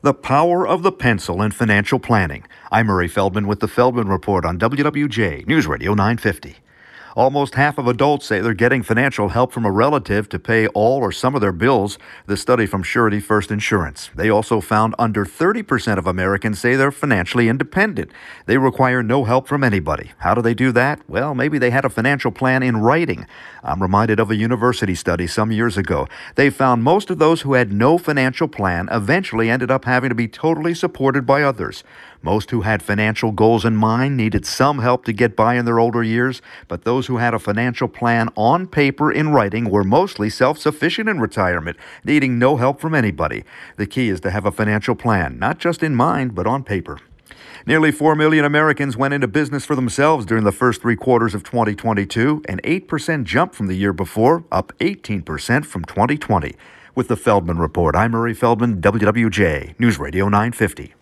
The power of the pencil in financial planning. I'm Murray Feldman with the Feldman Report on WWJ News Radio 950. Almost half of adults say they're getting financial help from a relative to pay all or some of their bills. The study from Surety First Insurance. They also found under 30% of Americans say they're financially independent. They require no help from anybody. How do they do that? Well, maybe they had a financial plan in writing. I'm reminded of a university study some years ago. They found most of those who had no financial plan eventually ended up having to be totally supported by others. Most who had financial goals in mind needed some help to get by in their older years, but those who had a financial plan on paper in writing were mostly self sufficient in retirement, needing no help from anybody. The key is to have a financial plan, not just in mind, but on paper. Nearly 4 million Americans went into business for themselves during the first three quarters of 2022, an 8% jump from the year before, up 18% from 2020. With the Feldman Report, I'm Murray Feldman, WWJ, News Radio 950.